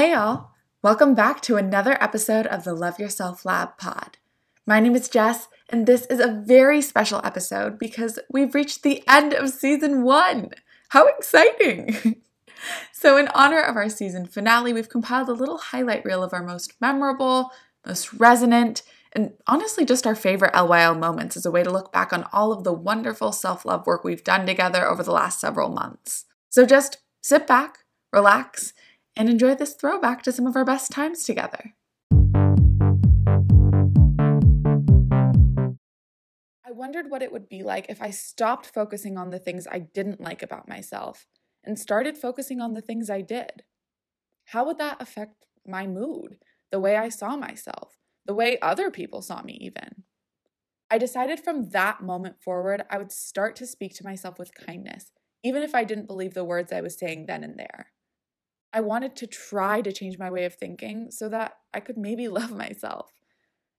Hey, all. Welcome back to another episode of the Love Yourself Lab pod. My name is Jess, and this is a very special episode because we've reached the end of season one. How exciting! so, in honor of our season finale, we've compiled a little highlight reel of our most memorable, most resonant, and honestly just our favorite LYL moments as a way to look back on all of the wonderful self love work we've done together over the last several months. So, just sit back, relax, and enjoy this throwback to some of our best times together. I wondered what it would be like if I stopped focusing on the things I didn't like about myself and started focusing on the things I did. How would that affect my mood, the way I saw myself, the way other people saw me, even? I decided from that moment forward, I would start to speak to myself with kindness, even if I didn't believe the words I was saying then and there. I wanted to try to change my way of thinking so that I could maybe love myself.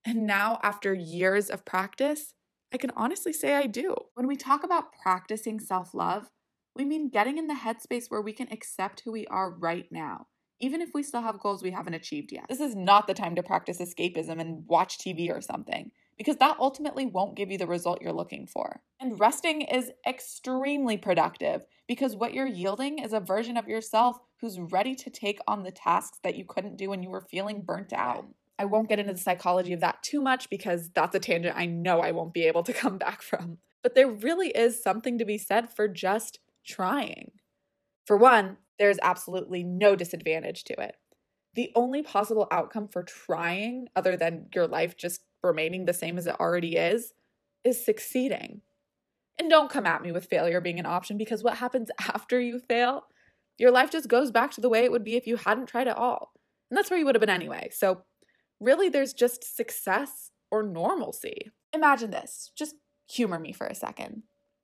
And now, after years of practice, I can honestly say I do. When we talk about practicing self love, we mean getting in the headspace where we can accept who we are right now, even if we still have goals we haven't achieved yet. This is not the time to practice escapism and watch TV or something, because that ultimately won't give you the result you're looking for. And resting is extremely productive because what you're yielding is a version of yourself who's ready to take on the tasks that you couldn't do when you were feeling burnt out. I won't get into the psychology of that too much because that's a tangent I know I won't be able to come back from. But there really is something to be said for just trying. For one, there's absolutely no disadvantage to it. The only possible outcome for trying, other than your life just remaining the same as it already is, is succeeding. And don't come at me with failure being an option because what happens after you fail your life just goes back to the way it would be if you hadn't tried at all. And that's where you would have been anyway. So, really, there's just success or normalcy. Imagine this. Just humor me for a second.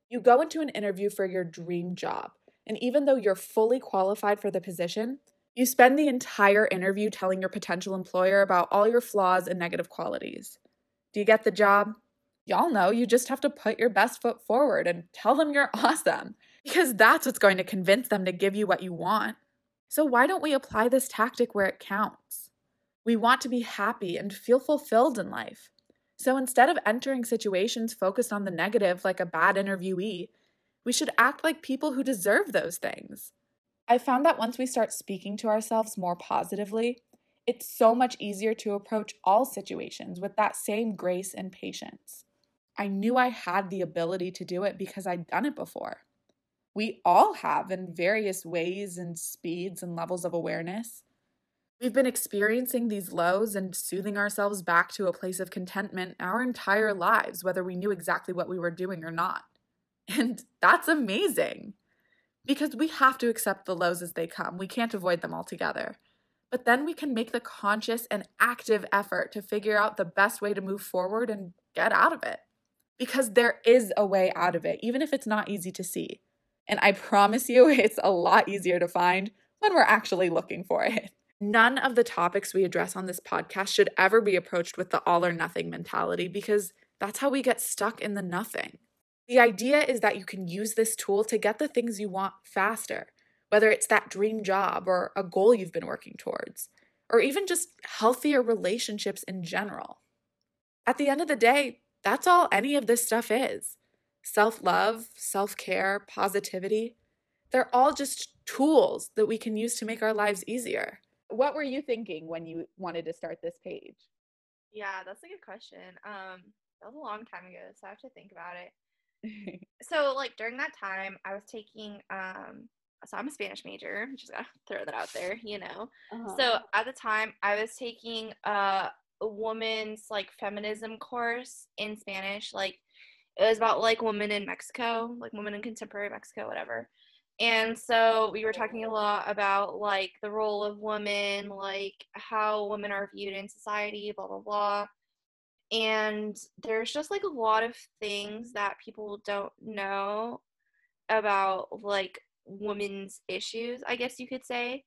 You go into an interview for your dream job, and even though you're fully qualified for the position, you spend the entire interview telling your potential employer about all your flaws and negative qualities. Do you get the job? Y'all know you just have to put your best foot forward and tell them you're awesome because that's what's going to convince them to give you what you want. So, why don't we apply this tactic where it counts? We want to be happy and feel fulfilled in life. So, instead of entering situations focused on the negative like a bad interviewee, we should act like people who deserve those things. I found that once we start speaking to ourselves more positively, it's so much easier to approach all situations with that same grace and patience. I knew I had the ability to do it because I'd done it before we all have in various ways and speeds and levels of awareness. We've been experiencing these lows and soothing ourselves back to a place of contentment our entire lives, whether we knew exactly what we were doing or not. And that's amazing because we have to accept the lows as they come. We can't avoid them altogether. But then we can make the conscious and active effort to figure out the best way to move forward and get out of it. Because there is a way out of it, even if it's not easy to see. And I promise you, it's a lot easier to find when we're actually looking for it. None of the topics we address on this podcast should ever be approached with the all or nothing mentality because that's how we get stuck in the nothing. The idea is that you can use this tool to get the things you want faster, whether it's that dream job or a goal you've been working towards, or even just healthier relationships in general. At the end of the day, that's all any of this stuff is self love, self care, positivity. They're all just tools that we can use to make our lives easier. What were you thinking when you wanted to start this page? Yeah, that's a good question. Um, that was a long time ago, so I have to think about it. so, like during that time, I was taking um, so I'm a Spanish major. Just gotta throw that out there, you know. Uh-huh. So at the time, I was taking a, a woman's like feminism course in Spanish, like it was about like women in Mexico, like women in contemporary Mexico, whatever. And so we were talking a lot about like the role of women, like how women are viewed in society, blah blah blah. And there's just like a lot of things that people don't know about like women's issues, I guess you could say.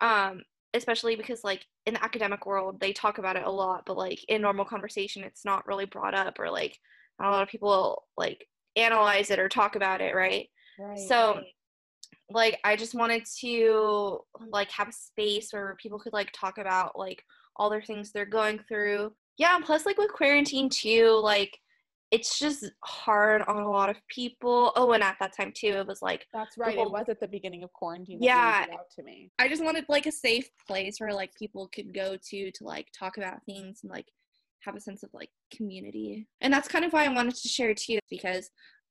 Um, especially because like in the academic world they talk about it a lot, but like in normal conversation it's not really brought up or like a lot of people like analyze it or talk about it, right? right so like I just wanted to like have a space where people could like talk about like all their things they're going through. Yeah, and plus like with quarantine too, like it's just hard on a lot of people. Oh, and at that time too, it was like that's right. People, it was at the beginning of quarantine. yeah, out to me. I just wanted like a safe place where like people could go to to like talk about things and like have a sense of like community. And that's kind of why I wanted to share too, because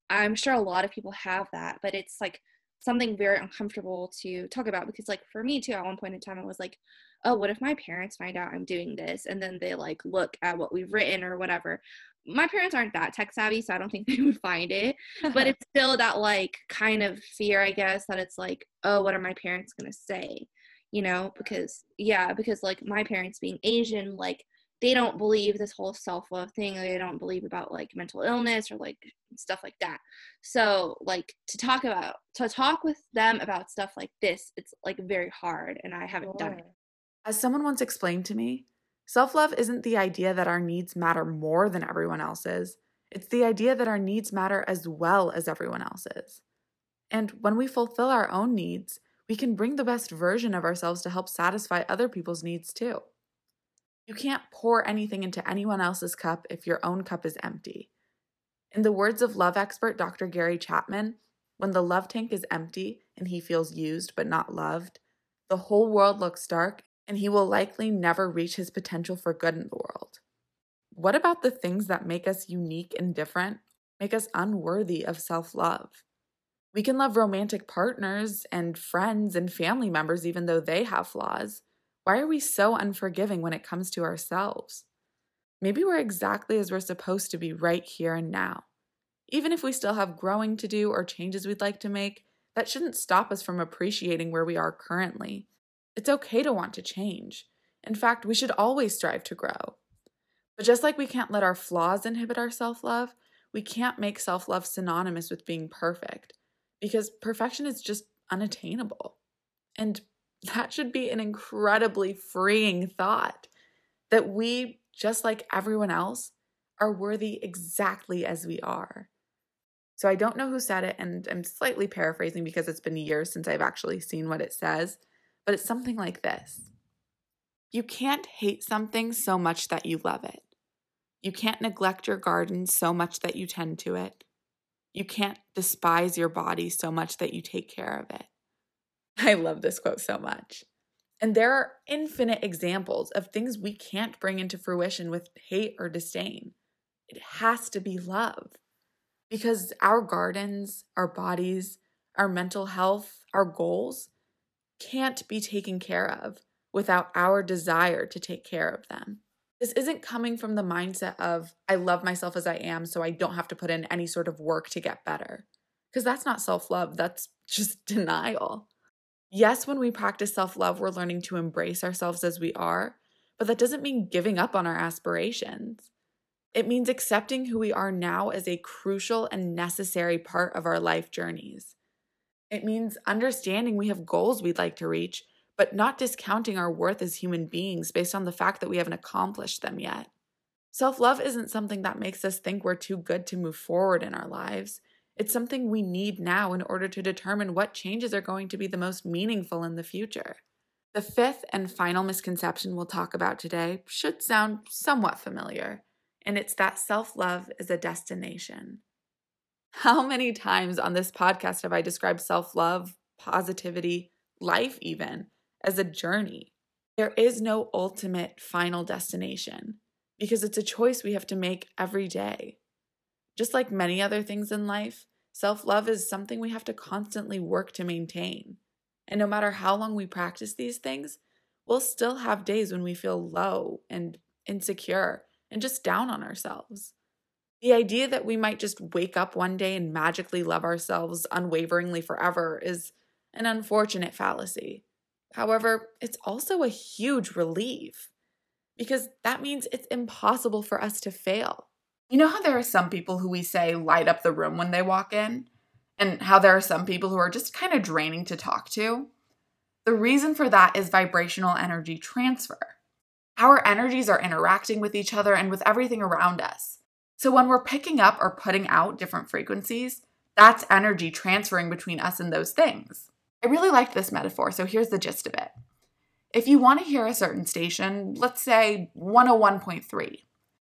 I'm sure a lot of people have that, but it's like something very uncomfortable to talk about because like for me too at one point in time i was like oh what if my parents find out i'm doing this and then they like look at what we've written or whatever my parents aren't that tech savvy so i don't think they would find it but it's still that like kind of fear i guess that it's like oh what are my parents going to say? You know because yeah because like my parents being asian like they don't believe this whole self-love thing they don't believe about like mental illness or like stuff like that. So like to talk about to talk with them about stuff like this it's like very hard and i haven't sure. done it. As someone once explained to me self-love isn't the idea that our needs matter more than everyone else's it's the idea that our needs matter as well as everyone else's and when we fulfill our own needs we can bring the best version of ourselves to help satisfy other people's needs too you can't pour anything into anyone else's cup if your own cup is empty. In the words of love expert Dr. Gary Chapman, when the love tank is empty and he feels used but not loved, the whole world looks dark and he will likely never reach his potential for good in the world. What about the things that make us unique and different, make us unworthy of self love? We can love romantic partners and friends and family members even though they have flaws. Why are we so unforgiving when it comes to ourselves? Maybe we're exactly as we're supposed to be right here and now. Even if we still have growing to do or changes we'd like to make, that shouldn't stop us from appreciating where we are currently. It's okay to want to change. In fact, we should always strive to grow. But just like we can't let our flaws inhibit our self love, we can't make self love synonymous with being perfect because perfection is just unattainable. And that should be an incredibly freeing thought that we, just like everyone else, are worthy exactly as we are. So I don't know who said it, and I'm slightly paraphrasing because it's been years since I've actually seen what it says, but it's something like this You can't hate something so much that you love it. You can't neglect your garden so much that you tend to it. You can't despise your body so much that you take care of it. I love this quote so much. And there are infinite examples of things we can't bring into fruition with hate or disdain. It has to be love. Because our gardens, our bodies, our mental health, our goals can't be taken care of without our desire to take care of them. This isn't coming from the mindset of, I love myself as I am, so I don't have to put in any sort of work to get better. Because that's not self love, that's just denial. Yes, when we practice self love, we're learning to embrace ourselves as we are, but that doesn't mean giving up on our aspirations. It means accepting who we are now as a crucial and necessary part of our life journeys. It means understanding we have goals we'd like to reach, but not discounting our worth as human beings based on the fact that we haven't accomplished them yet. Self love isn't something that makes us think we're too good to move forward in our lives. It's something we need now in order to determine what changes are going to be the most meaningful in the future. The fifth and final misconception we'll talk about today should sound somewhat familiar, and it's that self love is a destination. How many times on this podcast have I described self love, positivity, life even, as a journey? There is no ultimate final destination because it's a choice we have to make every day. Just like many other things in life, self love is something we have to constantly work to maintain. And no matter how long we practice these things, we'll still have days when we feel low and insecure and just down on ourselves. The idea that we might just wake up one day and magically love ourselves unwaveringly forever is an unfortunate fallacy. However, it's also a huge relief because that means it's impossible for us to fail. You know how there are some people who we say light up the room when they walk in? And how there are some people who are just kind of draining to talk to? The reason for that is vibrational energy transfer. Our energies are interacting with each other and with everything around us. So when we're picking up or putting out different frequencies, that's energy transferring between us and those things. I really liked this metaphor, so here's the gist of it. If you want to hear a certain station, let's say 101.3,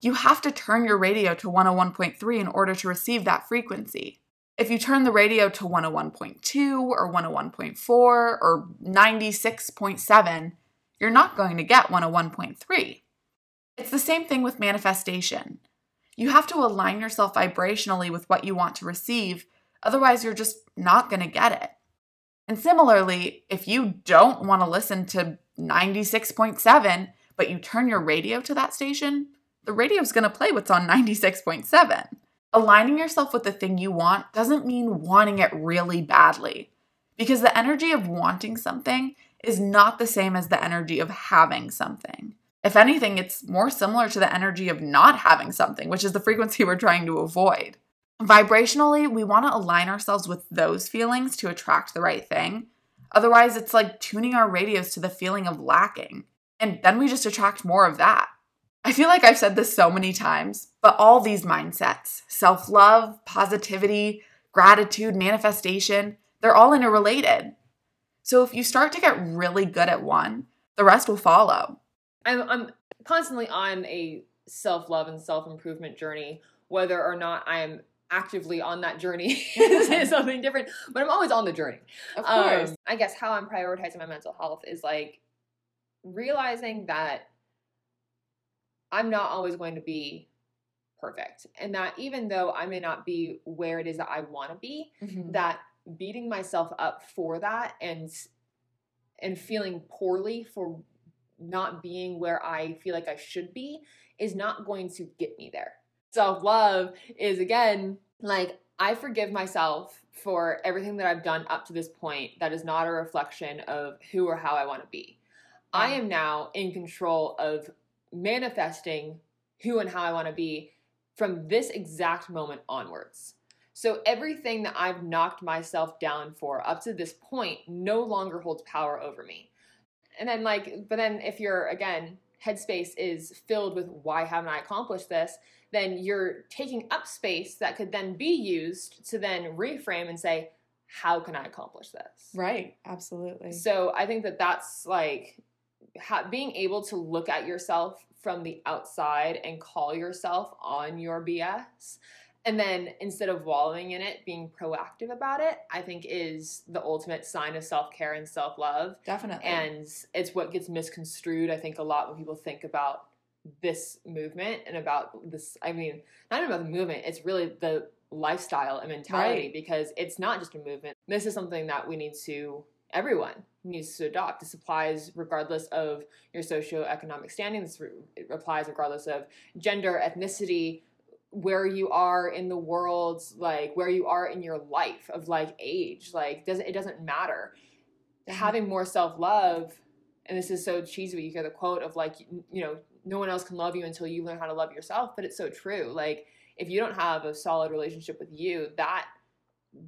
you have to turn your radio to 101.3 in order to receive that frequency. If you turn the radio to 101.2 or 101.4 or 96.7, you're not going to get 101.3. It's the same thing with manifestation. You have to align yourself vibrationally with what you want to receive, otherwise, you're just not going to get it. And similarly, if you don't want to listen to 96.7, but you turn your radio to that station, the radio's going to play what's on 96.7. Aligning yourself with the thing you want doesn't mean wanting it really badly, because the energy of wanting something is not the same as the energy of having something. If anything, it's more similar to the energy of not having something, which is the frequency we're trying to avoid. Vibrationally, we want to align ourselves with those feelings to attract the right thing. Otherwise, it's like tuning our radios to the feeling of lacking. And then we just attract more of that. I feel like I've said this so many times, but all these mindsets self love, positivity, gratitude, manifestation they're all interrelated. So if you start to get really good at one, the rest will follow. I'm, I'm constantly on a self love and self improvement journey, whether or not I'm actively on that journey is something different, but I'm always on the journey. Of course. Um, I guess how I'm prioritizing my mental health is like realizing that I'm not always going to be perfect. And that even though I may not be where it is that I want to be, Mhm. that beating myself up for that and and feeling poorly for not being where I feel like I should be is not going to get me there. Self-love is again like I forgive myself for everything that I've done up to this point that is not a reflection of who or how I want to be. I am now in control of manifesting who and how I want to be from this exact moment onwards. So everything that I've knocked myself down for up to this point no longer holds power over me. And then like but then if you're again headspace is filled with why haven't I accomplished this, then you're taking up space that could then be used to then reframe and say how can I accomplish this? Right, absolutely. So I think that that's like ha- being able to look at yourself from the outside and call yourself on your BS. And then instead of wallowing in it, being proactive about it, I think is the ultimate sign of self care and self love. Definitely. And it's what gets misconstrued, I think, a lot when people think about this movement and about this. I mean, not even about the movement, it's really the lifestyle and mentality Right. because it's not just a movement. This is something that we need to, everyone needs to adopt. This applies regardless of your socioeconomic standing, this re- it applies regardless of gender, ethnicity, where you are in the world, like where you are in your life of like age. Like doesn't it doesn't matter. Mm-hmm. Having more self love, and this is so cheesy. You hear the quote of like, you know, no one else can love you until you learn how to love yourself. But it's so true. Like if you don't have a solid relationship with you, that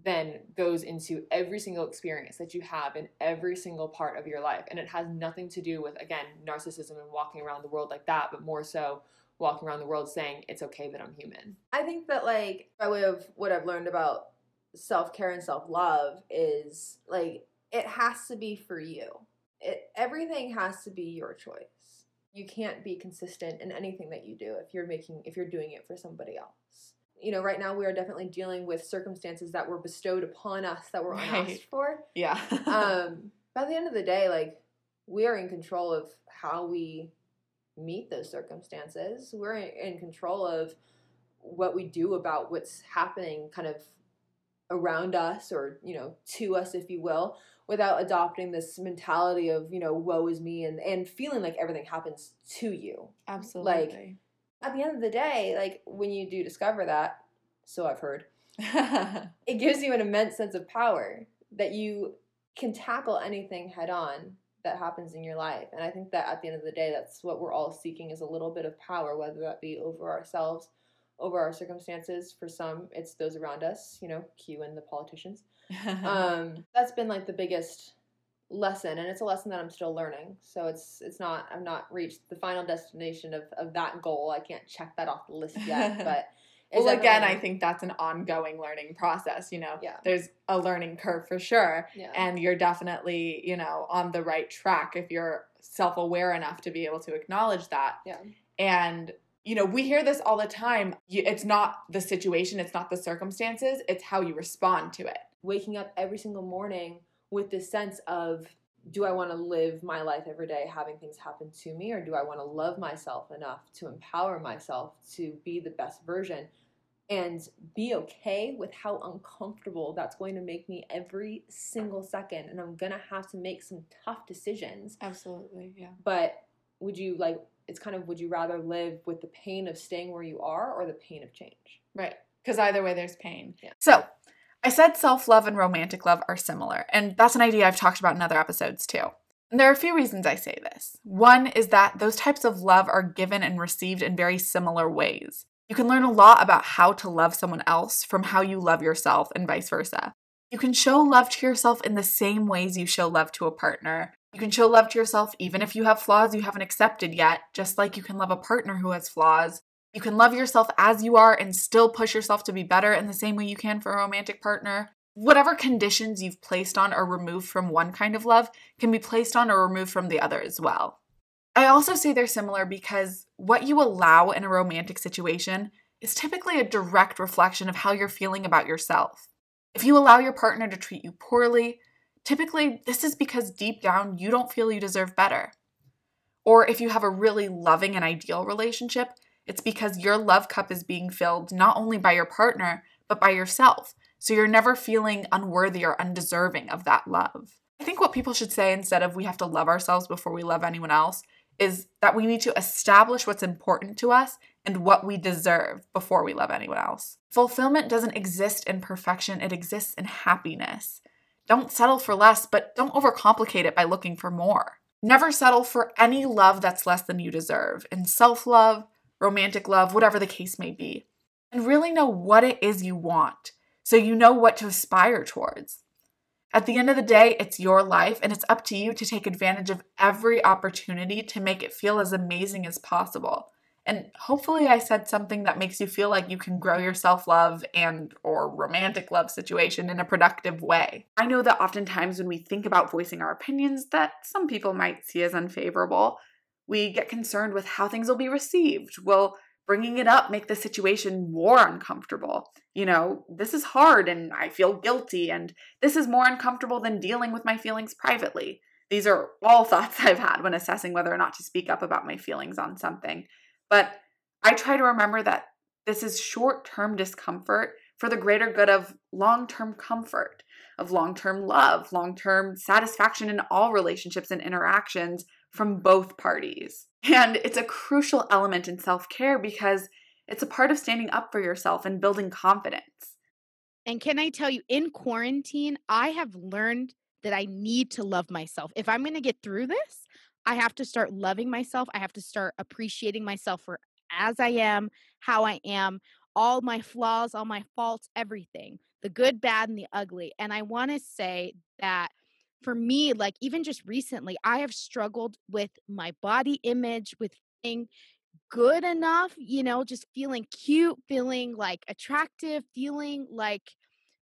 then goes into every single experience that you have in every single part of your life. And it has nothing to do with, again, narcissism and walking around the world like that, but more so walking around the world saying, it's okay that I'm human. I think that like by way of what I've learned about self care and self love is like it has to be for you. It everything has to be your choice. You can't be consistent in anything that you do if you're making if you're doing it for somebody else. You know, right now we are definitely dealing with circumstances that were bestowed upon us that were Right. unasked for. yeah. um, by the end of the day, like we are in control of how we meet those circumstances. We're in control of what we do about what's happening, kind of around us, or you know, to us, if you will, without adopting this mentality of you know, woe is me, and and feeling like everything happens to you. absolutely. Like at the end of the day, like when you do discover that, so I've heard, it gives you an immense sense of power that you can tackle anything head on that happens in your life. And I think that at the end of the day, that's what we're all seeking is a little bit of power, whether that be over ourselves, over our circumstances. For some, it's those around us, you know, Q and the politicians. Um, that's been like the biggest lesson, and it's a lesson that I'm still learning. So it's it's not I've not reached the final destination of of that goal. I can't check that off the list yet, but well, again, I think that's an ongoing learning process. You know, Yeah. there's a learning curve for sure. Yeah. And you're definitely, you know, on the right track if you're self aware enough to be able to acknowledge that. Yeah. And, you know, we hear this all the time. It's not the situation, it's not the circumstances, it's how you respond to it. waking up every single morning with this sense of do I want to live my life every day having things happen to me, or do I want to love myself enough to empower myself to be the best version and be okay with how uncomfortable that's going to make me every single second? And I'm to have to make some tough decisions. Absolutely. Yeah. But would you like, it's kind of, would you rather live with the pain of staying where you are or the pain of change? Right. Because either way, there's pain. Yeah. So, I said self love and romantic love are similar, and that's an idea I've talked about in other episodes too. And there are a few reasons I say this. One is that those types of love are given and received in very similar ways. You can learn a lot about how to love someone else from how you love yourself, and vice versa. You can show love to yourself in the same ways you show love to a partner. You can show love to yourself even if you have flaws you haven't accepted yet, just like you can love a partner who has flaws. You can love yourself as you are and still push yourself to be better in the same way you can for a romantic partner. Whatever conditions you've placed on or removed from one kind of love can be placed on or removed from the other as well. I also say they're similar because what you allow in a romantic situation is typically a direct reflection of how you're feeling about yourself. If you allow your partner to treat you poorly, typically this is because deep down you don't feel you deserve better. Or if you have a really loving and ideal relationship, it's because your love cup is being filled not only by your partner, but by yourself. So you're never feeling unworthy or undeserving of that love. I think what people should say instead of we have to love ourselves before we love anyone else is that we need to establish what's important to us and what we deserve before we love anyone else. Fulfillment doesn't exist in perfection, it exists in happiness. Don't settle for less, but don't overcomplicate it by looking for more. Never settle for any love that's less than you deserve in self love, romantic love, whatever the case may be. And really know what it is you want so you know what to aspire towards. At the end of the day, it's your life, and it's up to you to take advantage of every opportunity to make it feel as amazing as possible. And hopefully I said something that makes you feel like you can grow your self-love and or romantic love situation in a productive way. I know that oftentimes when we think about voicing our opinions that some people might see as unfavorable, we get concerned with how things will be received. Will bringing it up make the situation more uncomfortable? You know, this is hard and I feel guilty and this is more uncomfortable than dealing with my feelings privately. These are all thoughts I've had when assessing whether or not to speak up about my feelings on something. But I try to remember that this is short term discomfort for the greater good of long term comfort, of long term love, long term satisfaction in all relationships and interactions from both parties. And it's a crucial element in self care because it's a part of standing up for yourself and building confidence. And can I tell you, in quarantine, I have learned that I need to love myself. If I'm going to get through this, I have to start loving myself. I have to start appreciating myself for as I am, how I am, all my flaws, all my faults, everything the good, bad, and the ugly. And I want to say that for me, like even just recently, I have struggled with my body image, with being good enough, you know, just feeling cute, feeling like attractive, feeling like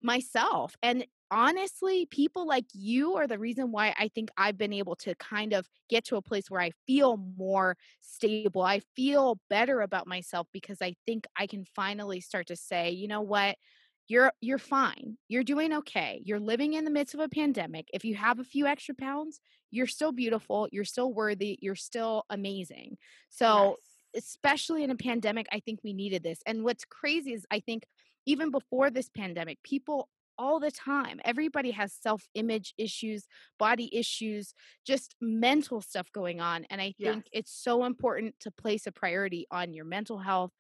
myself. And honestly, people like you are the reason why I think I've been able to kind of get to a place where I feel more stable. I feel better about myself because I think I can finally start to say, you know what? You're you're fine. You're doing okay. You're living in the midst of a pandemic. If you have a few extra pounds, you're still beautiful, you're still worthy, you're still amazing. So, especially in a pandemic, I think we needed this. And what's crazy is I think even before this pandemic, people all the time, everybody has self image issues, body issues, just mental stuff going on. And I think Yes. it's so important to place a priority on your mental health,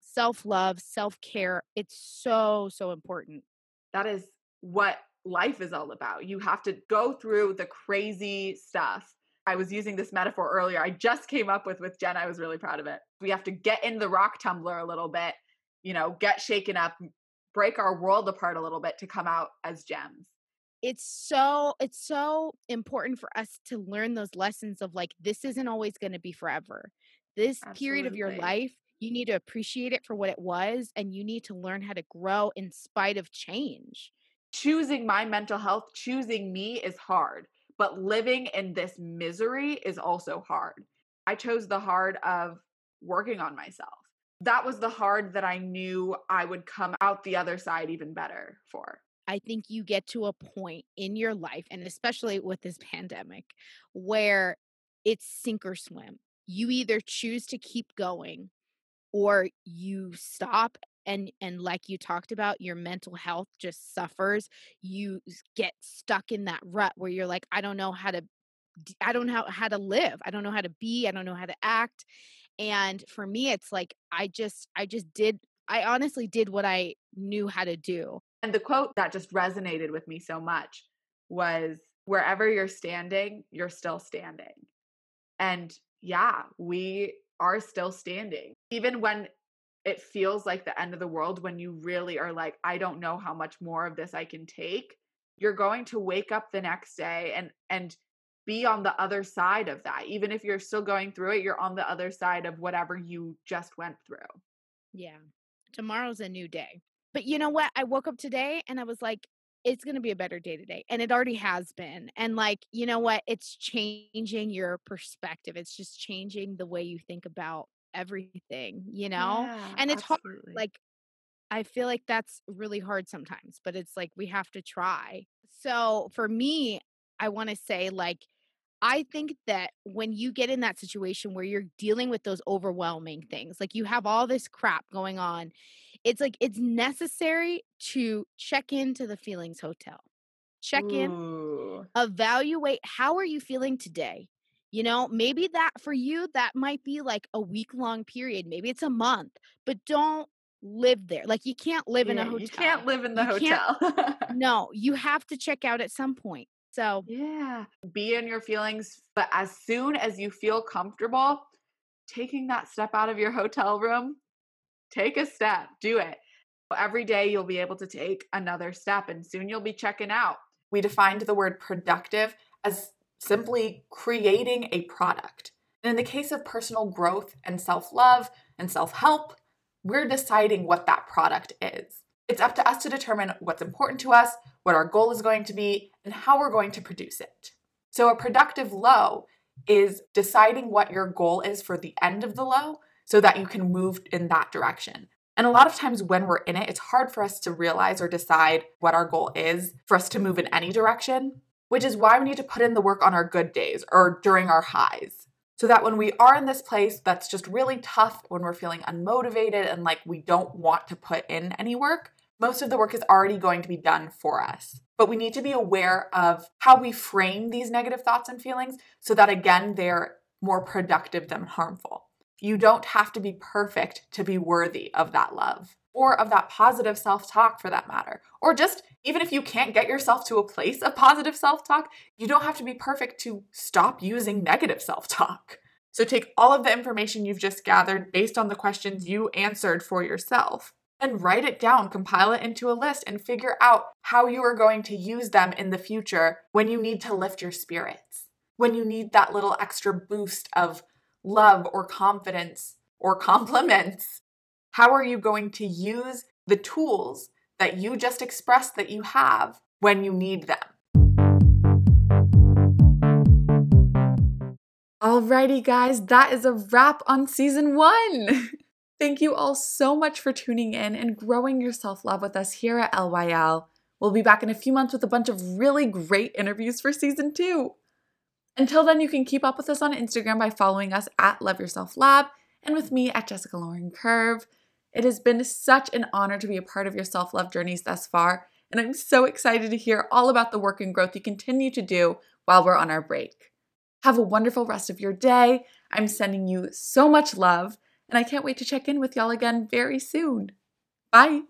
self love, self care. It's so, so important. That is what life is all about. You have to go through the crazy stuff. I was using this metaphor earlier. I just came up with with Jen. I was really proud of it. We have to get in the rock tumbler a little bit, you know, get shaken up, break our world apart a little bit to come out as gems. it's so it's so important for us to learn those lessons of like this isn't always going to be forever this period of your life You need to appreciate it for what it was, and you need to learn how to grow in spite of change. Choosing my mental health, choosing me is hard, but living in this misery is also hard. I chose the hard of working on myself. That was the hard that I knew I would come out the other side even better for. I think you get to a point in your life, and especially with this pandemic, where it's sink or swim. You either choose to keep going or you stop and and like you talked about your mental health just suffers you get stuck in that rut where you're like i don't know how to i don't know how to live i don't know how to be i don't know how to act and for me it's like i just i just did i honestly did what i knew how to do and the quote that just resonated with me so much was wherever you're standing, you're still standing. And yeah, we are still standing. Even when it feels like the end of the world, when you really are like, I don't know how much more of this I can take, you're going to wake up the next day and and be on the other side of that. Even if you're still going through it, you're on the other side of whatever you just went through. Yeah. Tomorrow's a new day. But you know what? I woke up today and I was like, it's going to be a better day today. And it already has been. And like, you know what? It's changing your perspective. It's just changing the way you think about everything, you know? Yeah, and it's absolutely. hard. Like, I feel like that's really hard sometimes, but it's like we have to try. So for me, I want to say, like, I think that when you get in that situation where you're dealing with those overwhelming things, like you have all this crap going on, it's like it's necessary to check into the feelings hotel. Check in, evaluate how are you feeling today? You know, maybe that for you that might be like a week long period, maybe it's a month, but don't live there. Like you can't live in a hotel. You can't live in the You hotel. No, you have to check out at some point. So, yeah. Be in your feelings, but as soon as you feel comfortable taking that step out of your hotel room, take a step, do it. Every day you'll be able to take another step and soon you'll be checking out. We defined the word productive as simply creating a product. And in the case of personal growth and self love and self help, we're deciding what that product is. It's up to us to determine what's important to us, what our goal is going to be, and how we're going to produce it. So, a productive low is deciding what your goal is for the end of the low so that you can move in that direction. And a lot of times when we're in it, it's hard for us to realize or decide what our goal is for us to move in any direction, which is why we need to put in the work on our good days or during our highs. So that when we are in this place that's just really tough, when we're feeling unmotivated and like we don't want to put in any work, most of the work is already going to be done for us. But we need to be aware of how we frame these negative thoughts and feelings so that, again, they're more productive than harmful. You don't have to be perfect to be worthy of that love or of that positive self talk for that matter. Or just even if you can't get yourself to a place of positive self talk, you don't have to be perfect to stop using negative self talk. So take all of the information you've just gathered based on the questions you answered for yourself and write it down, compile it into a list, and figure out how you are going to use them in the future when you need to lift your spirits, when you need that little extra boost of love or confidence or compliments. How are you going to use the tools that you just expressed that you have when you need them? Alrighty, guys, that is a wrap on season one. Thank you all so much for tuning in and growing your self love with us here at LYL. We'll be back in a few months with a bunch of really great interviews for season two. Until then, you can keep up with us on Instagram by following us at Love Yourself Lab and with me at Jessica Lauren Curve. It has been such an honor to be a part of your self love journeys thus far, and I'm so excited to hear all about the work and growth you continue to do while we're on our break. Have a wonderful rest of your day. I'm sending you so much love, and I can't wait to check in with y'all again very soon. Bye.